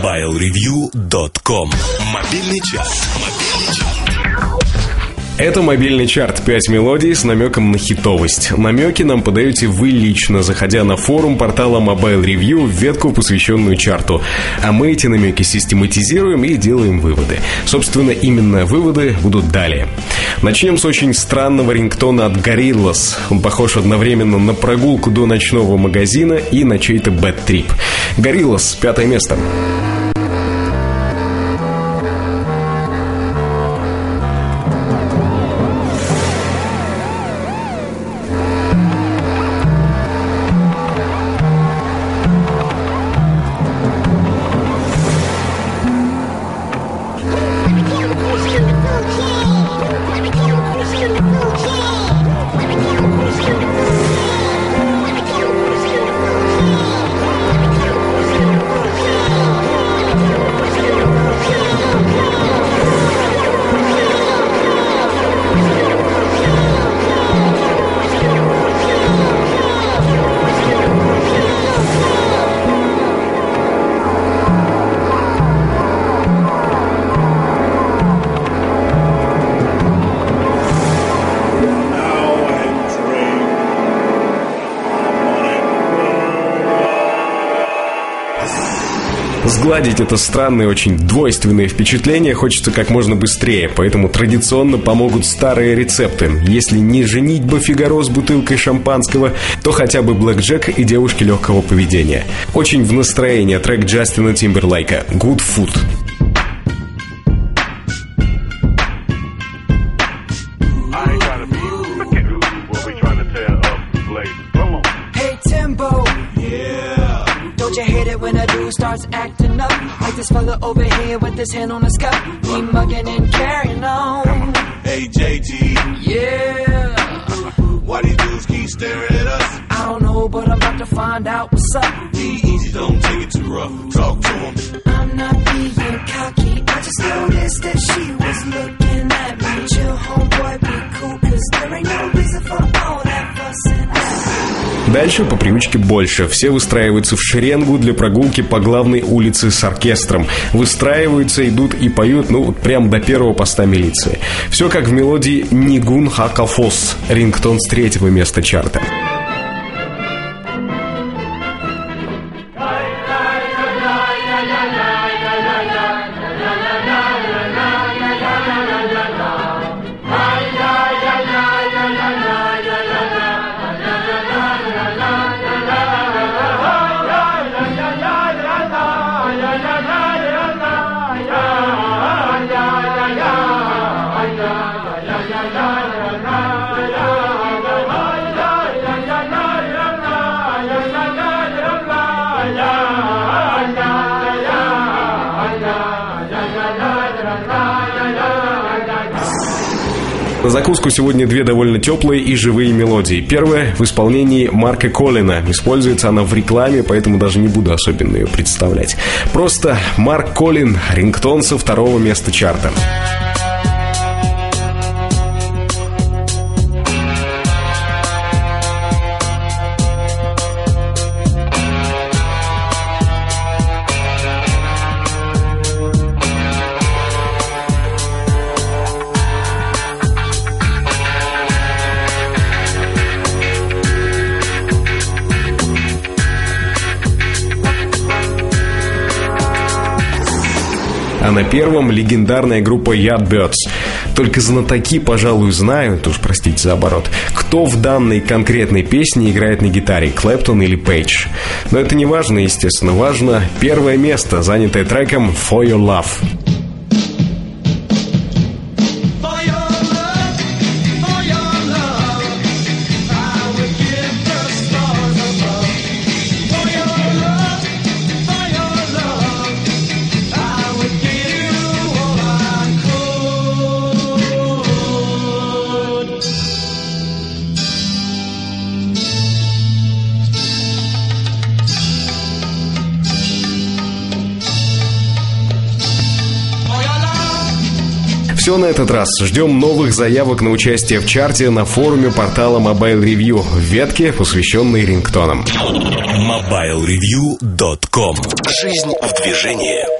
MobileReview.com Мобильный час. Мобильный час. Это мобильный чарт. Пять мелодий с намеком на хитовость. Намеки нам подаете вы лично, заходя на форум портала Mobile Review в ветку, посвященную чарту. А мы эти намеки систематизируем и делаем выводы. Собственно, именно выводы будут далее. Начнем с очень странного рингтона от Gorillaz. Он похож одновременно на прогулку до ночного магазина и на чей-то бэт-трип. Gorillaz, пятое место. Сгладить это странное, очень двойственное впечатление хочется как можно быстрее, поэтому традиционно помогут старые рецепты. Если не женитьба Фигаро с бутылкой шампанского, то хотя бы Блэк Джек и девушки легкого поведения. Очень в настроение трек Джастина Тимберлайка «Good Food». When a dude starts acting up? Like this fella over here with his hand on his cup. He mugging and carrying on. Hey JT, Yeah. why these dudes keep staring at us? I don't know, but I'm about to find out what's up. Be easy, don't take it too rough. Talk to them. I'm not being cocky. I just noticed that she was looking at me. Chill, homeboy, be cool, cause there ain't no reason Дальше по привычке больше. Все выстраиваются в шеренгу для прогулки по главной улице с оркестром. Выстраиваются, идут и поют, ну, вот прям до первого поста милиции. Все как в мелодии «Нигун Хакафос», рингтон с третьего места чарта. На закуску сегодня две довольно теплые и живые мелодии. Первая в исполнении Марка Коллина. Используется она в рекламе, поэтому даже не буду особенно ее представлять. Просто Марк Коллин, рингтон со второго места чарта. А на первом легендарная группа Yardbirds. Только знатоки, пожалуй, знают, уж простите за оборот, кто в данной конкретной песне играет на гитаре, Клэптон или Пейдж. Но это не важно, естественно, важно первое место, занятое треком For Your Love. Все на этот раз. Ждем новых заявок на участие в чарте на форуме портала Mobile Review в ветке, посвященной рингтонам. MobileReview.com Жизнь в движении.